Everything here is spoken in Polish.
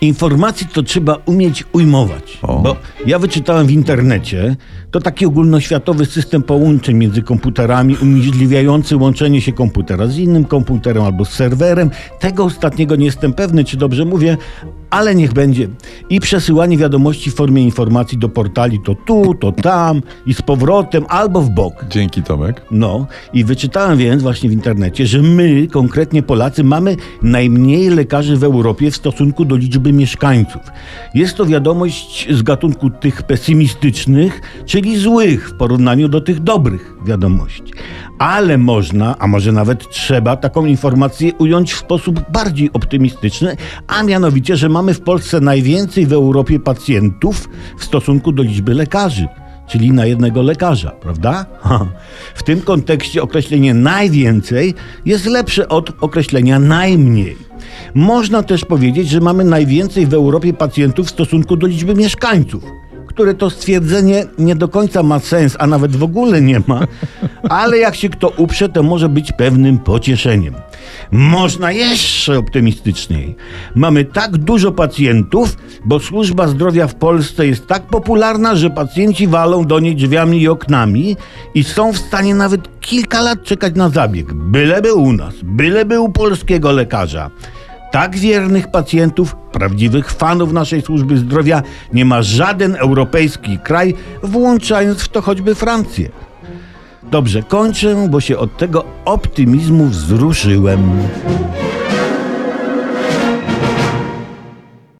Informacji to trzeba umieć ujmować. O. Bo ja wyczytałem w internecie, to taki ogólnoświatowy system połączeń między komputerami, umożliwiający łączenie się komputera z innym komputerem albo z serwerem. Tego ostatniego nie jestem pewny, czy dobrze mówię, ale niech będzie. I przesyłanie wiadomości w formie informacji do portali to tu, to tam i z powrotem albo w bok. Dzięki Tomek. No i wyczytałem więc właśnie w internecie, że my, konkretnie Polacy, mamy najmniej lekarzy w Europie w stosunku do liczby mieszkańców. Jest to wiadomość z gatunku tych pesymistycznych, czyli złych w porównaniu do tych dobrych wiadomości. Ale można, a może nawet trzeba taką informację ująć w sposób bardziej optymistyczny, a mianowicie, że mamy w Polsce najwięcej w Europie pacjentów w stosunku do liczby lekarzy czyli na jednego lekarza, prawda? W tym kontekście określenie najwięcej jest lepsze od określenia najmniej. Można też powiedzieć, że mamy najwięcej w Europie pacjentów w stosunku do liczby mieszkańców. Które to stwierdzenie nie do końca ma sens, a nawet w ogóle nie ma, ale jak się kto uprze, to może być pewnym pocieszeniem. Można jeszcze optymistyczniej. Mamy tak dużo pacjentów, bo służba zdrowia w Polsce jest tak popularna, że pacjenci walą do niej drzwiami i oknami i są w stanie nawet kilka lat czekać na zabieg. Byleby u nas, byleby u polskiego lekarza. Tak wiernych pacjentów, prawdziwych fanów naszej służby zdrowia nie ma żaden europejski kraj, włączając w to choćby Francję. Dobrze, kończę, bo się od tego optymizmu wzruszyłem.